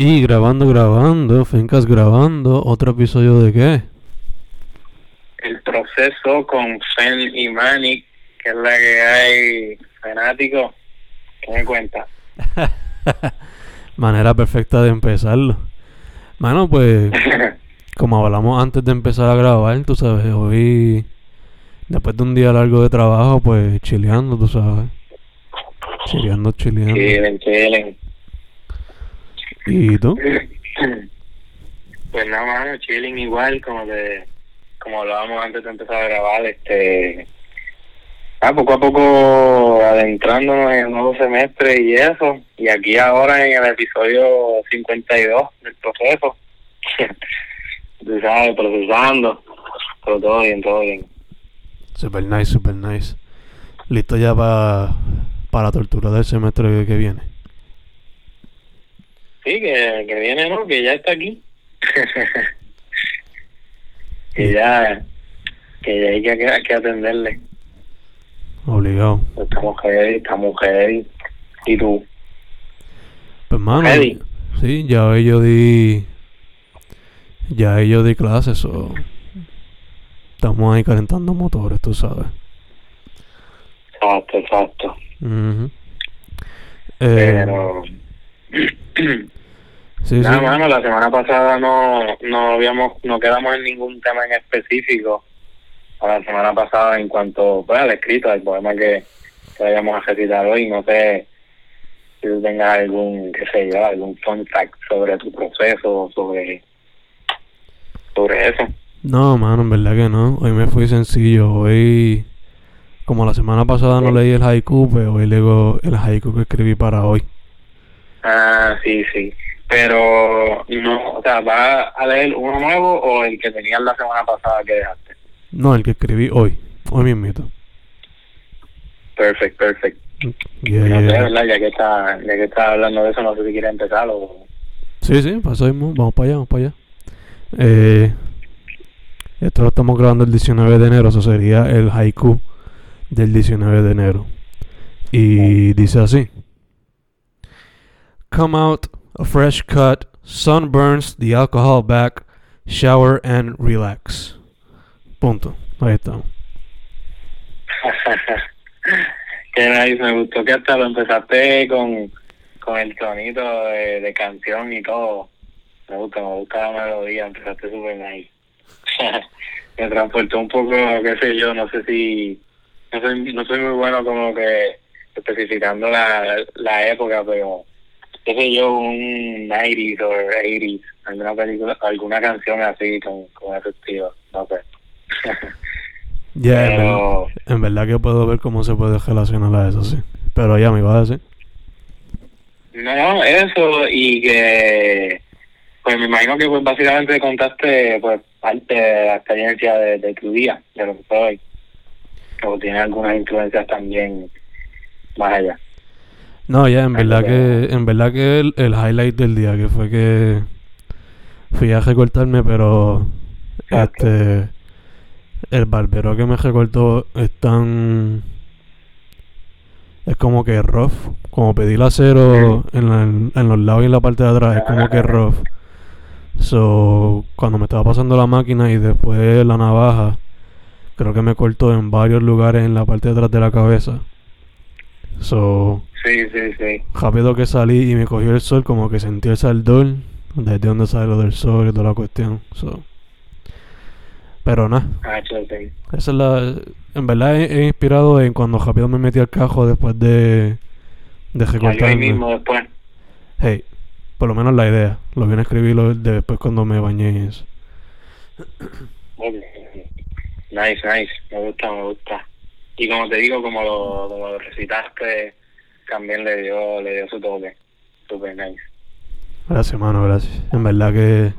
Y grabando, grabando, Fincas grabando, otro episodio de qué? El proceso con Fen y Manny, que es la que hay fanático. ¿Qué me cuenta? Manera perfecta de empezarlo. Mano, pues, como hablamos antes de empezar a grabar, tú sabes, hoy, después de un día largo de trabajo, pues chileando, tú sabes. Chileando, chileando. Chillen, chillen. ¿Y tú? Pues nada, mano, chilling igual, como que, como hablábamos antes de empezar a grabar, este, ah, poco a poco adentrándonos en el nuevo semestre y eso, y aquí ahora en el episodio 52 del proceso, tú sabes, procesando, pero todo bien, todo bien. Super nice, super nice. Listo ya para para la tortura del semestre que viene. Sí, que, que viene, ¿no? Que ya está aquí. que ya, que ya hay que, atenderle. Obligado. Estamos heavy, estamos heavy. ¿Y tú? Pues mano, Heavy. sí, ya yo di ya yo di clases o estamos ahí calentando motores, tú sabes. Exacto, exacto. Ujú. Eh, Pero... sí, Nada, sí. la semana pasada no, no habíamos, no quedamos en ningún tema en específico. A la semana pasada en cuanto pues, al escrito, al poema que, que vayamos a recitar hoy, no sé si tú tengas algún, qué sé yo, algún fun fact sobre tu proceso, sobre, sobre eso. No, mano, en verdad que no. Hoy me fui sencillo. Hoy, como la semana pasada no leí el haiku, pues hoy leo el haiku que escribí para hoy. Ah, sí, sí. Pero, no, o sea, ¿vas a leer uno nuevo o el que tenías la semana pasada que dejaste? No, el que escribí hoy. Hoy mismito. Perfect, perfect. Yeah, No sé, yeah. ¿verdad? Ya que está, ya que está hablando de eso, no sé si quieres empezar o... Sí, sí, pasó mismo. Vamos para allá, vamos para allá. Eh, esto lo estamos grabando el 19 de enero, eso sería el haiku del 19 de enero. Y dice así: Come out, a fresh cut, sun burns the alcohol back, shower and relax. Punto. Ahí estamos. Qué nice, me gustó que hasta lo empezaste con, con el tonito de, de canción y todo. Me gusta, me gusta la melodía, empezaste súper nice. me transportó un poco, qué sé yo, no sé si... No soy, no soy muy bueno como que especificando la, la época, pero qué sé yo, un 90s o 80s, alguna película, alguna canción así con, con ese estilo, no sé. Ya, Pero- verdad, en verdad que puedo ver cómo se puede relacionar a eso, sí. Pero ya me iba a decir. No, eso y que pues me imagino que pues básicamente contaste pues parte de la experiencia de, de tu día, de lo que fue hoy. O tiene algunas influencias también más allá. No, ya, en verdad que, en verdad que el, el highlight del día que fue que fui a recortarme, pero Exacto. este el barbero que me recortó es tan es como que rough, como pedir acero en, la- en los lados y en la parte de atrás, es como que rough. So, cuando me estaba pasando la máquina y después la navaja, creo que me cortó en varios lugares en la parte de atrás de la cabeza. So, Sí, sí, sí. rápido que salí y me cogió el sol, como que sentí el saldor, desde donde sale lo del sol y toda la cuestión. So. Pero nada, Ah, esa es la. En verdad he, he inspirado en cuando rápido me metí al cajo después de. de Salió ahí recortarme. mismo después. Hey, por lo menos la idea. Lo vine a escribir de- después cuando me bañé y eso. Nice, nice. Me gusta, me gusta. Y como te digo, como lo, como lo recitaste, también le dio, le dio su toque. Super nice. Gracias, mano, gracias. En verdad que.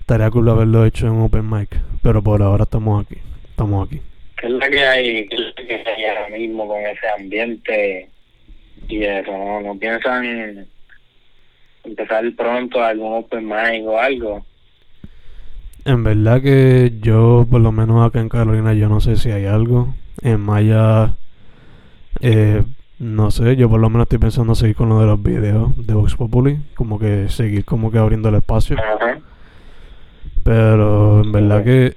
Estaría cool haberlo hecho en Open Mic. Pero por ahora estamos aquí. Estamos aquí. ¿Qué es la que hay, qué es la que hay ahora mismo con ese ambiente y eso? ¿No, no piensan empezar pronto algún open mic o algo? En verdad que yo, por lo menos acá en Carolina, yo no sé si hay algo. En Maya, eh, No sé, yo por lo menos estoy pensando seguir con lo de los videos de Vox Populi, como que seguir como que abriendo el espacio. Pero en verdad que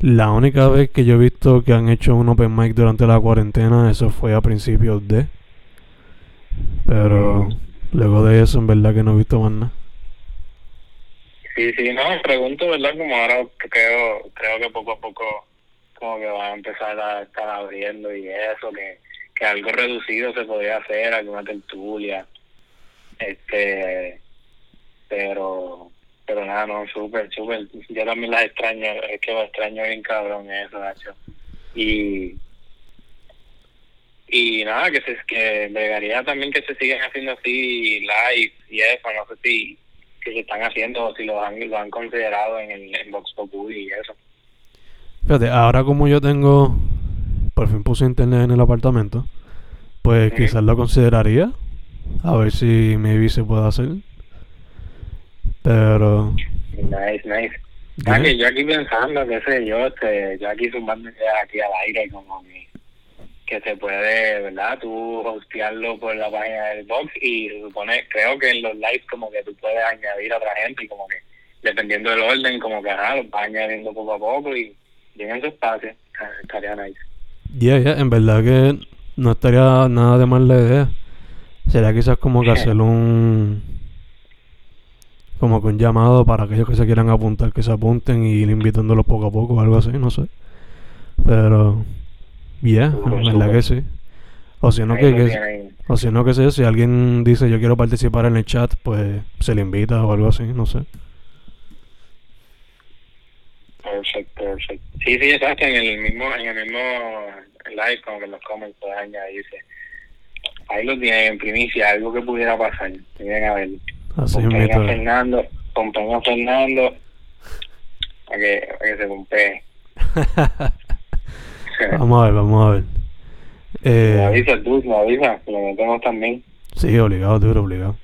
la única vez que yo he visto que han hecho un open mic durante la cuarentena, eso fue a principios de. Pero luego de eso, en verdad que no he visto más nada. Sí, sí, no, pregunto, ¿verdad? Como ahora creo, creo que poco a poco como que van a empezar a estar abriendo y eso, que, que algo reducido se podría hacer, alguna tertulia, este, pero, pero nada, no, súper, súper, yo también las extraño, es que lo extraño bien cabrón eso, Nacho, y, y nada, que se, que bregaría también que se sigan haciendo así live y eso, no sé si, si se están haciendo o si lo han, lo han considerado en el en Vox Populi y eso. Fíjate, ahora como yo tengo, por fin puse internet en el apartamento, pues quizás lo consideraría. A ver si maybe se puede hacer. Pero... Nice, nice. ya, Ah, que yo aquí pensando, qué sé yo, este, yo aquí ideas aquí al aire, como que, que se puede, ¿verdad? Tú hostearlo por la página del box y se supone, creo que en los lives como que tú puedes añadir a otra gente y como que, dependiendo del orden, como que, ajá, los vas añadiendo poco a poco y tienen su espacio. Ah, Estaría nice. ya, ya, en verdad que no estaría nada de mal la idea. Sería quizás como que hacer un... Como que un llamado para aquellos que se quieran apuntar, que se apunten y ir invitándolos poco a poco o algo así, no sé. Pero... Súper, en verdad que sí. O si no que... O si no, que sé, si alguien dice yo quiero participar en el chat, pues se le invita o algo así, no sé. Perfecto, perfecto. Sí, sí, exacto, en el mismo, en el mismo live, como que en los comments puedes añadirse. Ahí lo tienen en primicia, algo que pudiera pasar. Miren a ver. Así a Fernando, pompen a Fernando, para que, para que se pompee. vamos a ver, vamos a ver. me Eh, avisa tú, me avisa, que lo metemos también. sí, obligado, duro, obligado.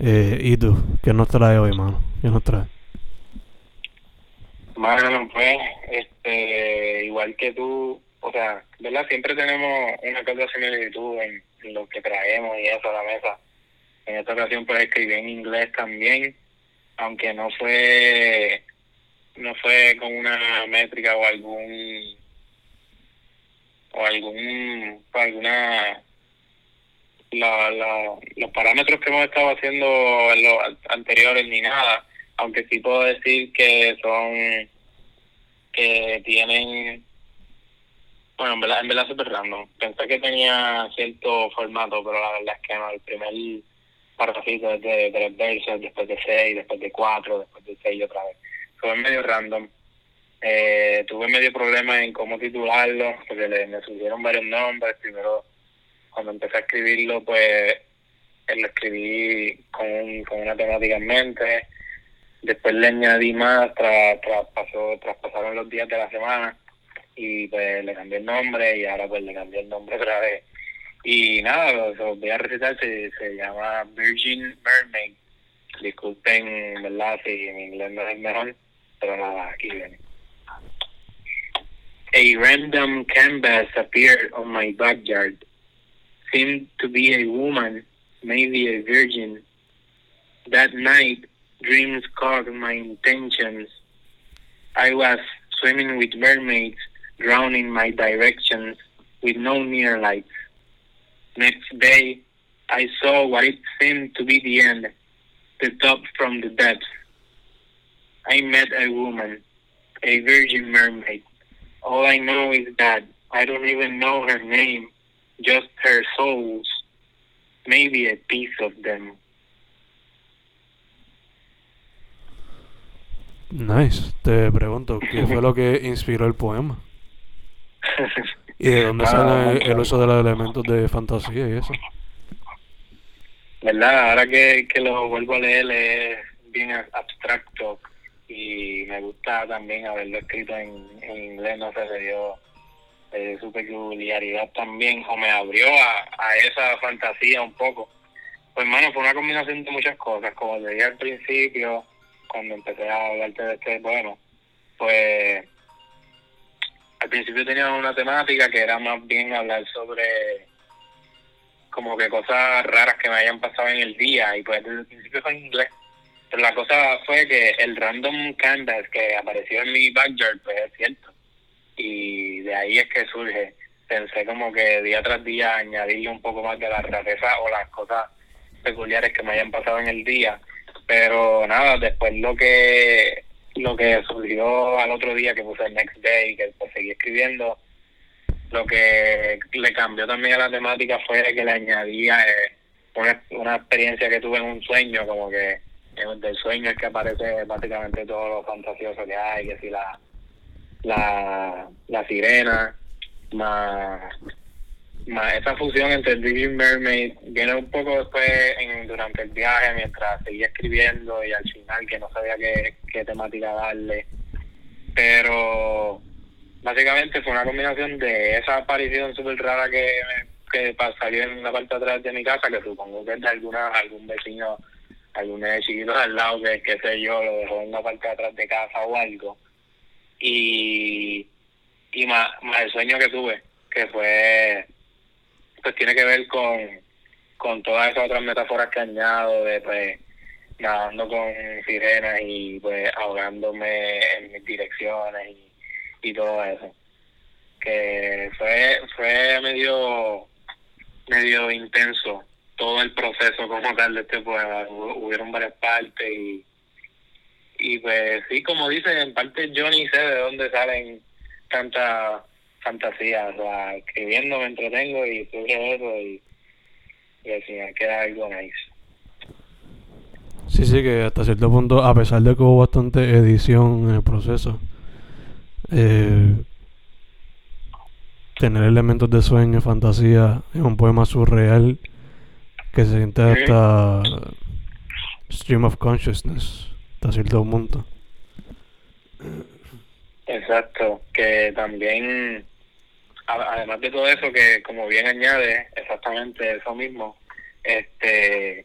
Eh, ¿Y tú? ¿Qué nos trae hoy, mano? ¿Qué nos trae? Mano, pues, este, igual que tú, o sea, ¿verdad? Siempre tenemos una otra similitud en, lo que traemos y eso a la mesa. En esta ocasión, pues, escribí en inglés también, aunque no fue, no fue con una métrica o algún, o algún, alguna, la, la, los parámetros que hemos estado haciendo en los an- anteriores ni nada, aunque sí puedo decir que son que tienen bueno en verdad en verdad súper random. Pensé que tenía cierto formato pero la verdad es que no el primer parrafito es de tres versos después de seis después de cuatro después de seis otra vez. Fue medio random. Eh, tuve medio problema en cómo titularlo porque le, me surgieron varios nombres. Primero cuando empecé a escribirlo pues eh, lo escribí con, con una temática en mente después le añadí más tras traspasó traspasaron los días de la semana y pues le cambié el nombre y ahora pues le cambié el nombre otra vez y nada lo, lo voy a recitar se, se llama Virgin Mermaid disculpen verdad si mi inglés no es mejor pero nada aquí viene A random canvas appeared on my backyard. Seemed to be a woman, maybe a virgin. That night, dreams caught my intentions. I was swimming with mermaids, drowning my directions with no near lights. Next day, I saw what it seemed to be the end, the top from the depths. I met a woman, a virgin mermaid. All I know is that I don't even know her name, just her souls, maybe a piece of them. Nice. Te pregunto, ¿qué fue lo que inspiró el poema? ¿Y de dónde sale el uso de los elementos de fantasía y eso? ¿Verdad? Ahora que, que lo vuelvo a leer es bien abstracto y me gusta también haberlo escrito en, en inglés, no sé, se dio eh, su peculiaridad también, o me abrió a, a esa fantasía un poco. Pues, hermano, fue una combinación de muchas cosas, como te dije al principio, cuando empecé a hablarte de este poema, pues al principio tenía una temática que era más bien hablar sobre como que cosas raras que me hayan pasado en el día y pues desde el principio fue en inglés. Pero la cosa fue que el random canvas que apareció en mi backyard pues es cierto. Y de ahí es que surge. Pensé como que día tras día añadirle un poco más de la rareza o las cosas peculiares que me hayan pasado en el día. Pero nada, después lo que lo que surgió al otro día que puse el next day, que pues seguí escribiendo, lo que le cambió también a la temática fue que le añadía eh, una, una experiencia que tuve en un sueño, como que del sueño es que aparece básicamente todo lo fantasioso que hay, que si la, la, la sirena, más, esa fusión entre Dream Mermaid viene un poco después en, durante el viaje mientras seguía escribiendo y al final que no sabía qué, qué temática darle pero básicamente fue una combinación de esa aparición súper rara que, que salió en la parte de atrás de mi casa, que supongo que es de alguna, algún vecino, algún chiquito al lado, que qué sé yo, lo dejó en la parte de atrás de casa o algo. Y, y más, más el sueño que tuve, que fue, pues tiene que ver con, con todas esas otras metáforas que añado, de pues nadando con sirenas y pues ahogándome en mis direcciones y y todo eso. Que fue, fue medio, medio intenso todo el proceso como tal de este poema. Hubieron varias partes y, y pues sí, como dice, en parte yo ni sé de dónde salen tantas fantasías. O sea, escribiendo me entretengo y surge eso y, y al final queda algo nice. Sí, sí, que hasta cierto punto, a pesar de que hubo bastante edición en el proceso, eh, tener elementos de sueño, fantasía en un poema surreal que se siente hasta stream of consciousness, hasta cierto punto. Exacto, que también, además de todo eso, que como bien añade exactamente eso mismo, este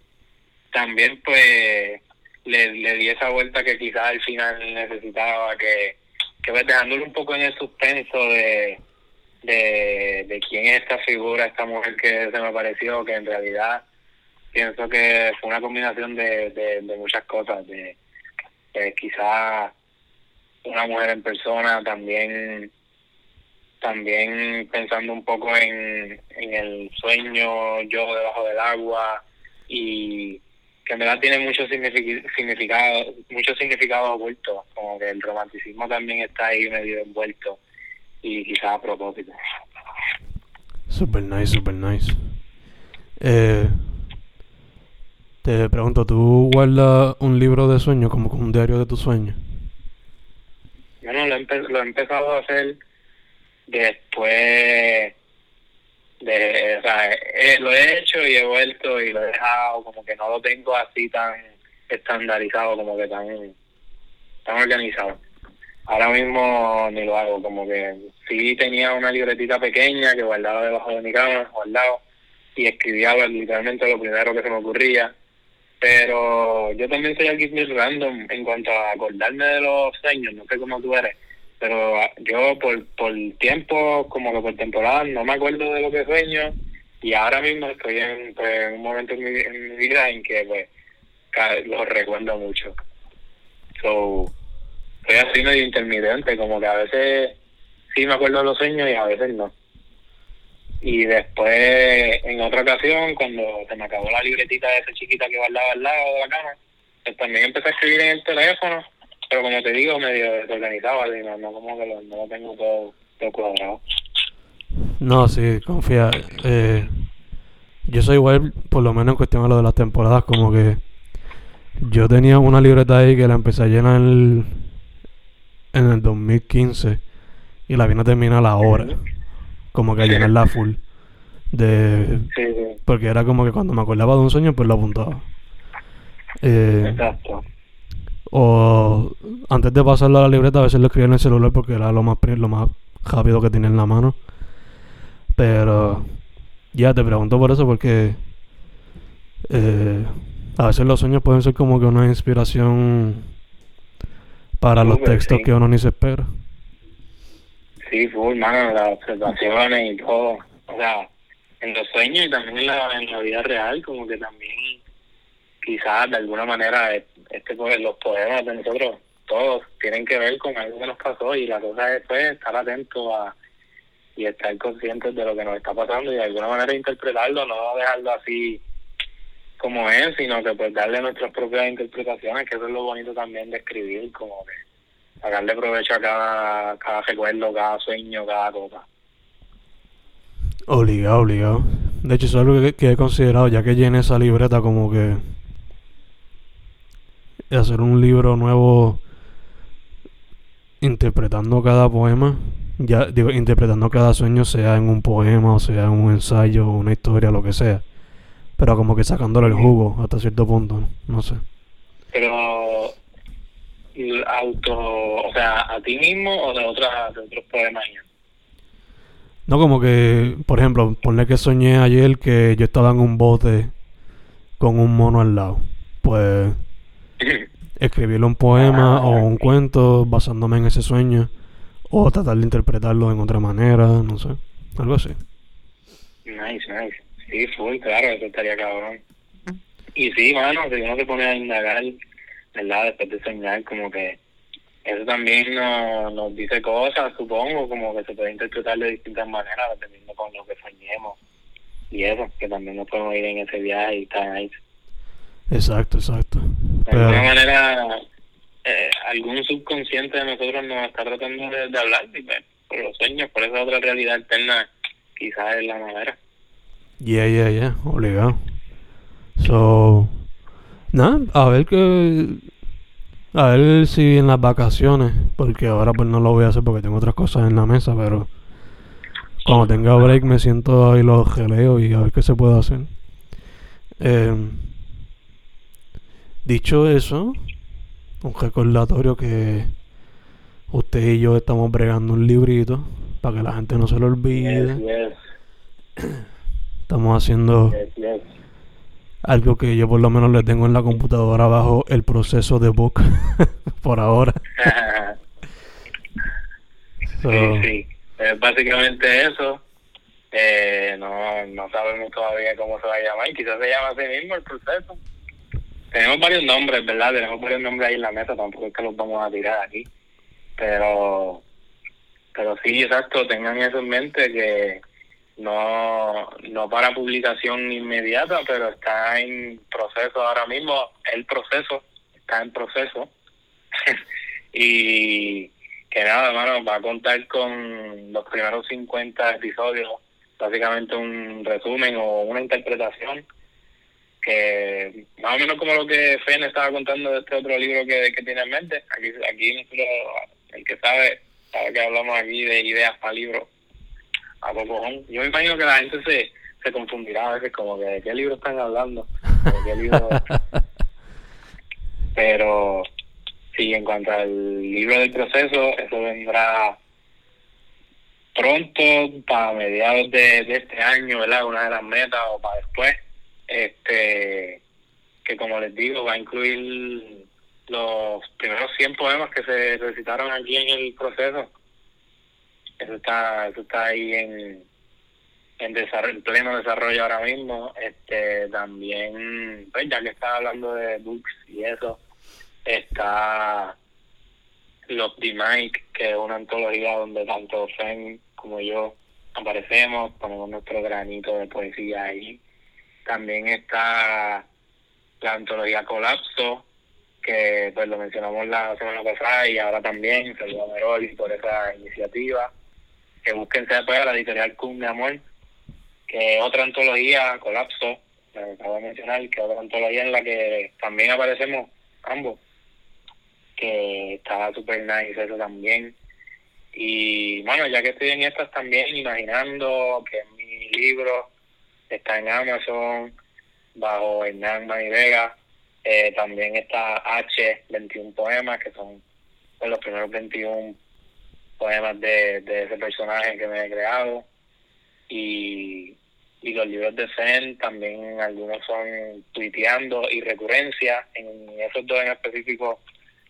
también pues le, le di esa vuelta que quizás al final necesitaba que que dejándolo un poco en el suspenso de, de, quién es esta figura, esta mujer que se me pareció, que en realidad pienso que fue una combinación de, de, muchas cosas, de, de quizás una mujer en persona, también también pensando un poco en, en el sueño, yo debajo del agua y que en verdad tiene mucho significado, mucho significado oculto, como que el romanticismo también está ahí medio envuelto y quizás a propósito. Super nice, super nice. Eh, te pregunto, ¿tú guardas un libro de sueños como un diario de tus sueños? Bueno, lo he empezado a hacer después de, o sea, eh, lo he hecho y he vuelto y lo he dejado, como que no lo tengo así tan estandarizado, como que tan, tan organizado. Ahora mismo ni lo hago, como que sí tenía una libretita pequeña que guardaba debajo de mi cama, guardado, y escribía literalmente lo primero que se me ocurría. Pero yo también soy alguien muy random en cuanto a acordarme de los sueños, no sé cómo tú eres pero ah, yo por, por tiempo, como que por temporada, no me acuerdo de lo que sueño y ahora mismo estoy en, pues, un momento en mi, vida en que pues lo recuerdo mucho. So, soy así medio intermitente, como que a veces sí me acuerdo de los sueños y a veces no. Y después, en otra ocasión, cuando se me acabó la libretita de esa chiquita que guardaba al lado de la cama, pues también empecé a escribir en el teléfono pero como te digo, medio desorganizado, no, no como que lo, no lo tengo todo, todo cuadrado. No, sí, confía. Eh, yo soy igual, por lo menos en cuestión de lo de las temporadas, como que yo tenía una libreta ahí que la empecé a llenar en el 2015 y la vine a terminar a la hora. Como que a llenarla full. De, Porque era como que cuando me acordaba de un sueño, pues lo apuntaba. Eh, Exacto. O antes de pasarlo a la libreta, a veces lo escribía en el celular porque era lo más, lo más rápido que tenía en la mano. Pero ya te pregunto por eso porque eh, a veces los sueños pueden ser como que una inspiración para los textos que uno ni se espera. Sí, full, mano, las observaciones y todo. O sea, en los sueños y también en la, en la vida real, como que también quizás de alguna manera este los poemas de nosotros todos tienen que ver con algo que nos pasó y la cosa es pues, estar atento a y estar conscientes de lo que nos está pasando y de alguna manera interpretarlo, no dejarlo así como es, sino que pues darle nuestras propias interpretaciones, que eso es lo bonito también de escribir, como que sacarle provecho a cada, cada recuerdo, cada sueño, cada cosa. Obligado, obligado. De hecho, eso es algo que, he considerado, ya que llené esa libreta como que hacer un libro nuevo interpretando cada poema, ya digo, interpretando cada sueño, sea en un poema, o sea en un ensayo, una historia, lo que sea. Pero como que sacándole el jugo hasta cierto punto, no sé. Pero auto, o sea, a ti mismo o de, otras, de otros poemas. No, como que, por ejemplo, ponle que soñé ayer que yo estaba en un bote con un mono al lado. Pues escribirle un poema ah, o un cuento basándome en ese sueño o tratar de interpretarlo en otra manera, no sé, algo así. Nice, nice. Sí, full, claro, eso estaría cabrón. Y sí, mano, si uno se pone a indagar, ¿verdad? Después de soñar, como que eso también nos, nos dice cosas, supongo, como que se puede interpretar de distintas maneras, dependiendo con lo que soñemos. Y eso, que también nos podemos ir en ese viaje y estar ahí. Exacto, exacto. De alguna manera, eh, algún subconsciente de nosotros nos está tratando de, hablar, y pues, por los sueños, por esa otra realidad alterna, quizás es la manera. Yeah, yeah, yeah, obligado. So, nada, a ver que a ver si en las vacaciones, porque ahora pues no lo voy a hacer porque tengo otras cosas en la mesa, pero cuando tenga break me siento ahí los geleo y a ver qué se puede hacer. Eh, dicho eso, un recordatorio que usted y yo estamos bregando un librito para que la gente no se lo olvide. Estamos haciendo algo que yo por lo menos le tengo en la computadora bajo el proceso de book por ahora. sí, sí. básicamente eso. Eh, no, no sabemos todavía cómo se va a llamar. Quizás se llama así mismo el proceso. Tenemos varios nombres, ¿verdad? Tenemos varios nombres ahí en la mesa. Tampoco es que los vamos a tirar aquí. Pero, pero sí, exacto. Tengan eso en mente que no, no para publicación inmediata, pero está en proceso ahora mismo, el proceso está en proceso. y que nada, hermano, va a contar con los primeros 50 episodios, básicamente un resumen o una interpretación que más o menos como lo que Fen estaba contando de este otro libro que, que tiene en mente. Aquí, aquí el que sabe, sabe que hablamos aquí de ideas para libros a poco Yo me imagino que la gente se, se confundirá a veces como que de qué libro están hablando, qué libro... Pero sí, en cuanto al libro del proceso, eso vendrá pronto, para mediados de, de este año, ¿verdad? Una de las metas o para después. Este, que como les digo, va a incluir los primeros 100 poemas que se recitaron aquí en el proceso. Eso está eso está ahí en en, desarrollo, pleno desarrollo ahora mismo. Este también pues ya que está hablando de books y eso está los The Mike que es una antología donde tanto Fen como yo aparecemos ponemos nuestro granito de poesía ahí también está la antología Colapso que pues lo mencionamos la semana pasada y ahora también saludos a Meroli por esa iniciativa que busquen después a la editorial Cum de Amor, que otra antología, Colapso, que de mencionar, que otra antología en la que también aparecemos ambos, que está super nice eso también. Y bueno, ya que estoy en estas también, imaginando que mi libro está en Amazon, bajo Hernán Mani Vega, eh, también está H, 21 poemas, que son pues, los primeros 21 poemas de, de ese personaje que me he creado. Y, y los libros de Zen también algunos son tuiteando y recurrencia. En esos dos en específico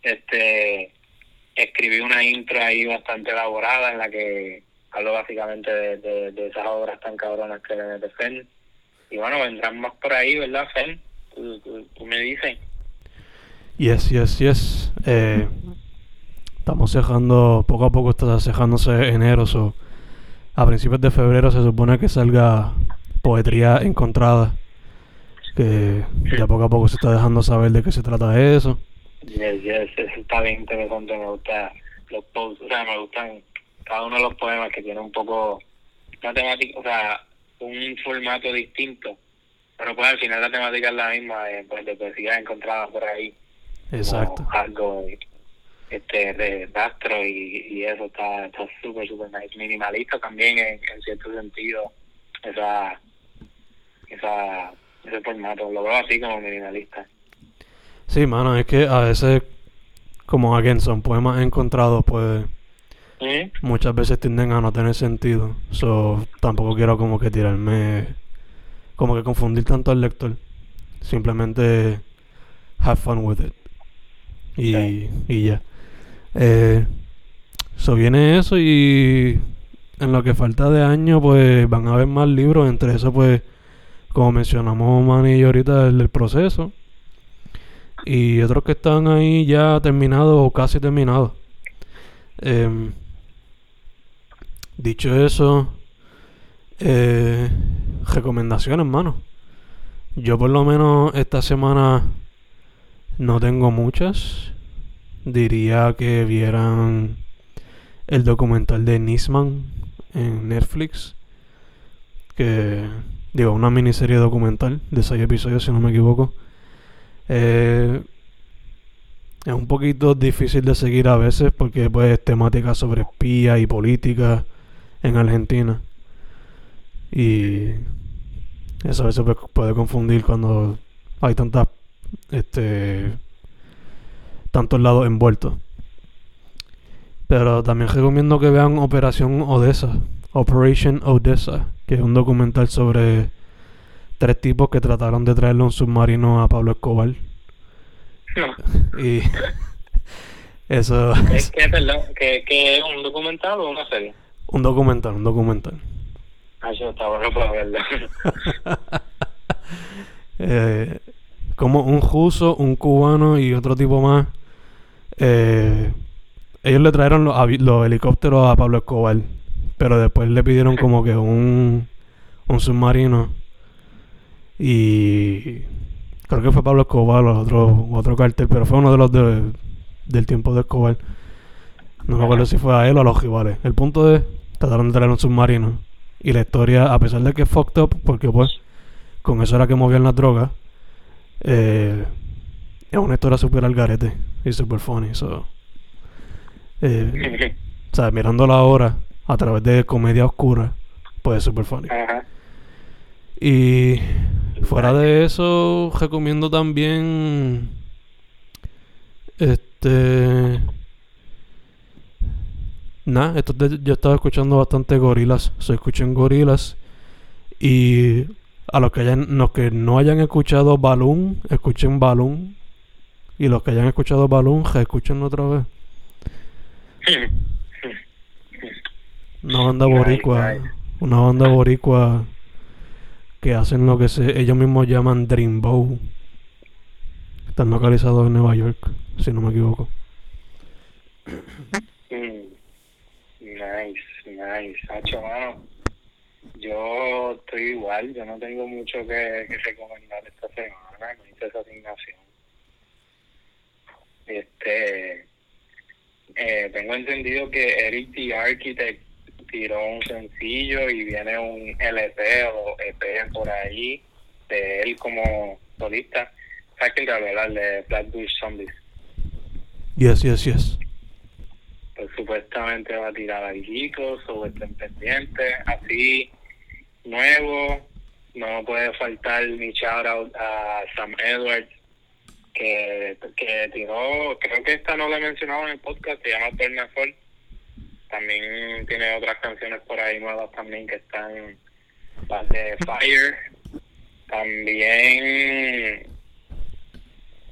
este escribí una intro ahí bastante elaborada en la que hablo básicamente de, de, de esas obras tan cabronas que mete Fen. Y bueno, vendrán más por ahí, ¿verdad, Fen? Tú, tú, tú me dices. Yes, yes, yes. Eh, estamos cejando, poco a poco está cejándose enero, so, a principios de febrero se supone que salga poetría encontrada, que ya poco a poco se está dejando saber de qué se trata eso. Yes, yes, eso está bien interesante, me gusta los posts, o sea, me gustan cada uno de los poemas que tiene un poco una temática, o sea, un formato distinto, pero pues al final la temática es la misma, eh, pues de poesía encontrada por ahí. Exacto. algo este de rastro y, y eso está está súper súper nice minimalista también en, en cierto sentido esa esa ese formato lo veo así como minimalista Sí, mano, es que a veces, como again, son poemas encontrados, pues Muchas veces tienden a no tener sentido. So, tampoco quiero como que tirarme, como que confundir tanto al lector. Simplemente have fun with it. Y, y ya. Eh, so viene eso y en lo que falta de año, pues van a haber más libros. Entre eso, pues, como mencionamos Manny y yo ahorita, el del proceso. Y otros que están ahí ya terminados o casi terminados. Em, dicho eso, eh, recomendaciones, mano. Yo por lo menos esta semana no tengo muchas. Diría que vieran el documental de Nisman en Netflix. Que, digo, una miniserie documental de seis episodios, si no me equivoco. Eh, es un poquito difícil de seguir a veces porque pues es temática sobre espías y política en Argentina. Y eso a veces puede confundir cuando hay tantas este tantos lados envueltos. Pero también recomiendo que vean Operación Odessa, Operation Odessa, que es un documental sobre tres tipos que trataron de traerle un submarino a Pablo Escobar. no Y eso es es que perdón que, que es un documental o una serie un documental, un documental. ah eso está bueno para verlo Eh, como un ruso, un cubano y otro tipo más. eh, ellos le trajeron los, helicópteros a Pablo Escobar, pero después le pidieron como que un, un submarino. Y creo que fue Pablo Escobar o otro, otro cartel, pero fue uno de los de- del tiempo de Escobar. No me acuerdo si fue a él o a los rivales. El punto es, trataron de traer un submarino. Y la historia, a pesar de que es fucked up, porque pues con eso era que movían las drogas, eh, es una historia súper al garete y súper funny. So, eh, o sea, mirándola ahora a través de comedia oscura, pues es súper funny. Ajá. Y fuera de eso, recomiendo también. Este. Nada, esto de- yo estaba escuchando bastante gorilas. Se escuchan gorilas. Y a los que hayan, los que no hayan escuchado Balloon, escuchen Balloon. Y los que hayan escuchado Balloon, escuchen otra vez. Una banda boricua. Una banda boricua que hacen lo que se, ellos mismos llaman Dreambow. Están localizados en Nueva York, si no me equivoco. Nice, nice. Hacho, mano. Yo estoy igual, yo no tengo mucho que, que recomendar esta semana, no hice esa asignación. Este, eh, tengo entendido que Eric the Architect tiró un sencillo y viene un LP o EP por ahí de él como solista. ¿Sabes quién te habla? El de Flatbush Zombies. Yes, yes, yes. Pues supuestamente va a tirar algo sobre estén pendientes, así nuevo, no puede faltar mi shout out a Sam Edwards que, que tiró, creo que esta no la he mencionado en el podcast, se llama Fall. también tiene otras canciones por ahí nuevas también que están las de Fire, también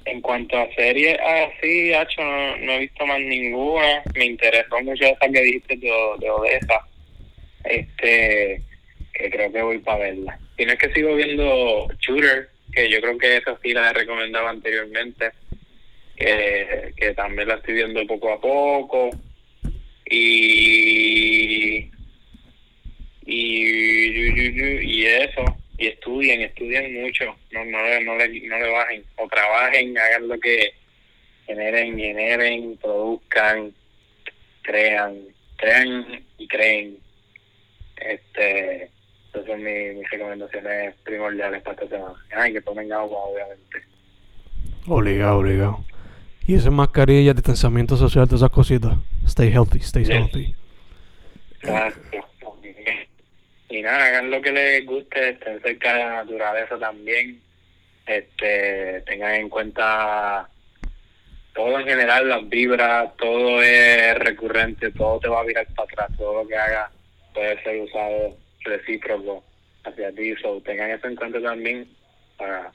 en cuanto a series así, hacho, no, no he visto más ninguna. Me interesó mucho esa que dijiste de, de Odessa. este que creo que voy para verla. Si no es que sigo viendo Shooter, que yo creo que esa sí la he recomendado anteriormente, que, que también la estoy viendo poco a poco. Y, y, y eso, y estudien, estudien mucho, no, no, no, le, no le bajen, o trabajen, hagan lo que generen, generen, produzcan, crean, crean y creen. Este, esas son mis, mis recomendaciones primordiales para esta semana. Ay, que tomen agua, obviamente. Obligado, obligado. Y esa mascarilla, distanciamiento social, todas esas cositas. Stay healthy, stay healthy. Exacto. Y nada, hagan lo que les guste, estén cerca de la naturaleza también. Este, tengan en cuenta todo en general, las vibras, todo es recurrente, todo te va a virar para atrás, todo lo que hagas puede ser usado recíproco hacia ti, so tengan eso en cuenta también para,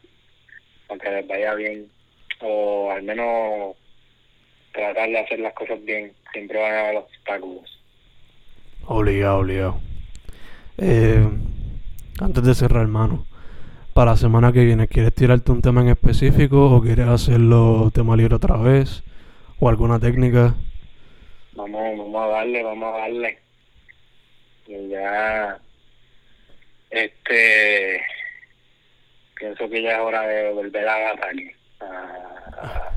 para que les vaya bien, o al menos tratar de hacer las cosas bien, siempre van a haber obstáculos. Obligado, obligado. Eh, antes de cerrar, hermano, para la semana que viene, ¿quieres tirarte un tema en específico o quieres hacerlo tema libre otra vez? ¿O alguna técnica? Vamos, vamos a darle, vamos a darle. Y ya, este, pienso que ya es hora de volver a ataque, a,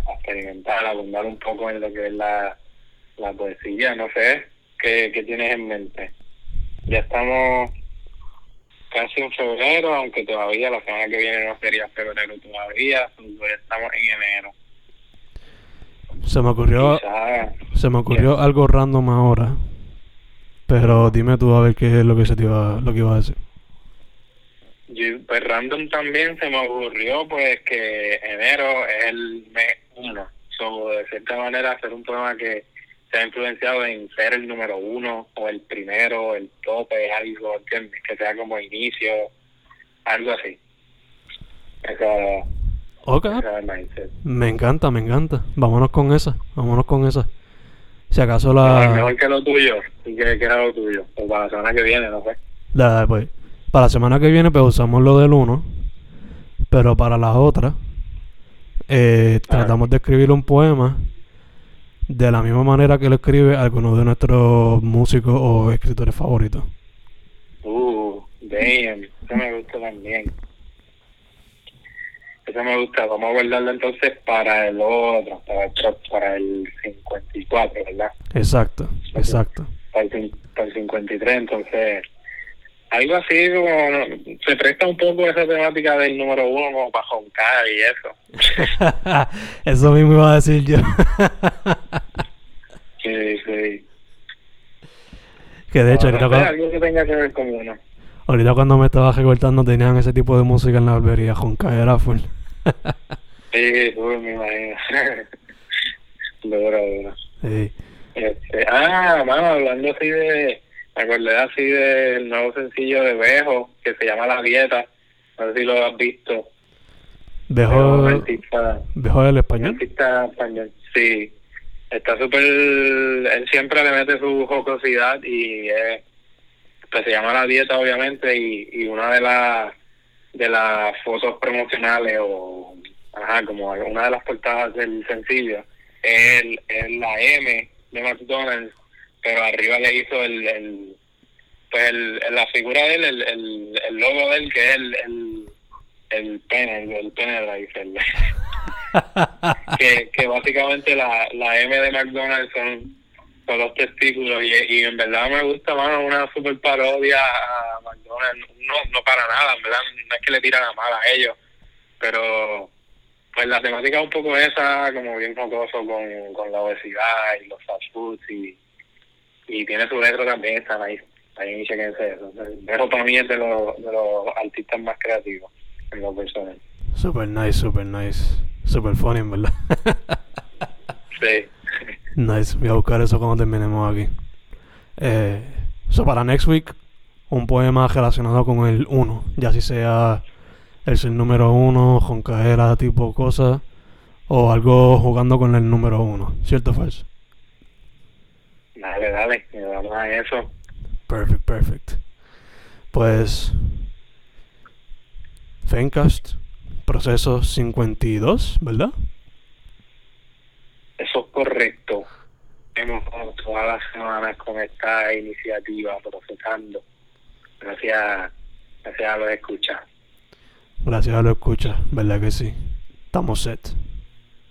a experimentar, a abundar un poco en lo que es la, la poesía, no sé, ¿qué, ¿qué tienes en mente? Ya estamos casi en febrero, aunque todavía la semana que viene no sería febrero todavía, ya estamos en enero. Se me ocurrió, se me ocurrió algo random ahora. Pero dime tú a ver qué es lo que se te iba, lo que iba a decir. Yo, pues random también se me ocurrió pues que enero es el mes uno. So, de cierta manera hacer un poema que se ha influenciado en ser el número uno o el primero, el tope, algo, ¿entiendes? Que sea como inicio, algo así. Esa, Ok, esa es el mindset. me encanta, me encanta. Vámonos con esa, vámonos con esa. Si acaso la... mejor que lo tuyo, y que, que era lo tuyo. O para la semana que viene, no sé. pues, para la semana que viene pues usamos lo del 1. Pero para las otras, eh, tratamos de escribir un poema de la misma manera que lo escribe alguno de nuestros músicos o escritores favoritos. Uh, damn, eso me gusta también. Eso me gusta, vamos a guardarlo entonces para el otro, para el, para el 54, ¿verdad? Exacto, exacto. Para el, para el 53, entonces, algo así como, se presta un poco esa temática del número uno como para joncar y eso. Eso mismo iba a decir yo. Sí, sí. que de hecho, ahorita, no cuando, algo que tenga que ver con uno. ahorita cuando me estaba recortando tenían ese tipo de música en la barbería. Jonca era full. Sí, uy, me imagino. duro, duro. Sí. Este, ah, mano, hablando así de, me acordé así del nuevo sencillo de Bejo, que se llama La Dieta, no sé si lo has visto. Dejó, artista, dejó el un español. artista español, sí. Está súper, él siempre le mete su jocosidad y eh, pues se llama La Dieta obviamente y, y una de las de las fotos promocionales o ajá, como una de las portadas del sencillo es, el- es la M de McDonald's pero arriba le hizo el, el pues el, la figura de él el, el, el logo de él que es el el, el pene el, el pene de la el- que, que básicamente la, la M de McDonald's son, son los testículos y, y en verdad me gusta más una super parodia a McDonald's, no, no para nada, en verdad no es que le tiran a mal a ellos, pero pues la temática es un poco esa, como bien jocoso con, con la obesidad y los fast foods y, y tiene su letro también, está ahí, ahí chequense eso. Eso para mí es de los, de los artistas más creativos en lo personal. Super nice, super nice. Super funny, en verdad. Sí. nice. Voy a buscar eso cuando terminemos aquí. Eh, so para next week, un poema relacionado con el 1. Ya si sea el ser número 1, joncaera, tipo cosa. O algo jugando con el número 1. ¿Cierto o falso? Dale, dale, vamos a eso. Perfect, perfect. Pues. Fencast, proceso 52, ¿verdad? Eso es correcto. Hemos todas las semanas con esta iniciativa procesando. Gracias, gracias a los escuchas. Gracias a lo escucha, ¿verdad que sí? Estamos set.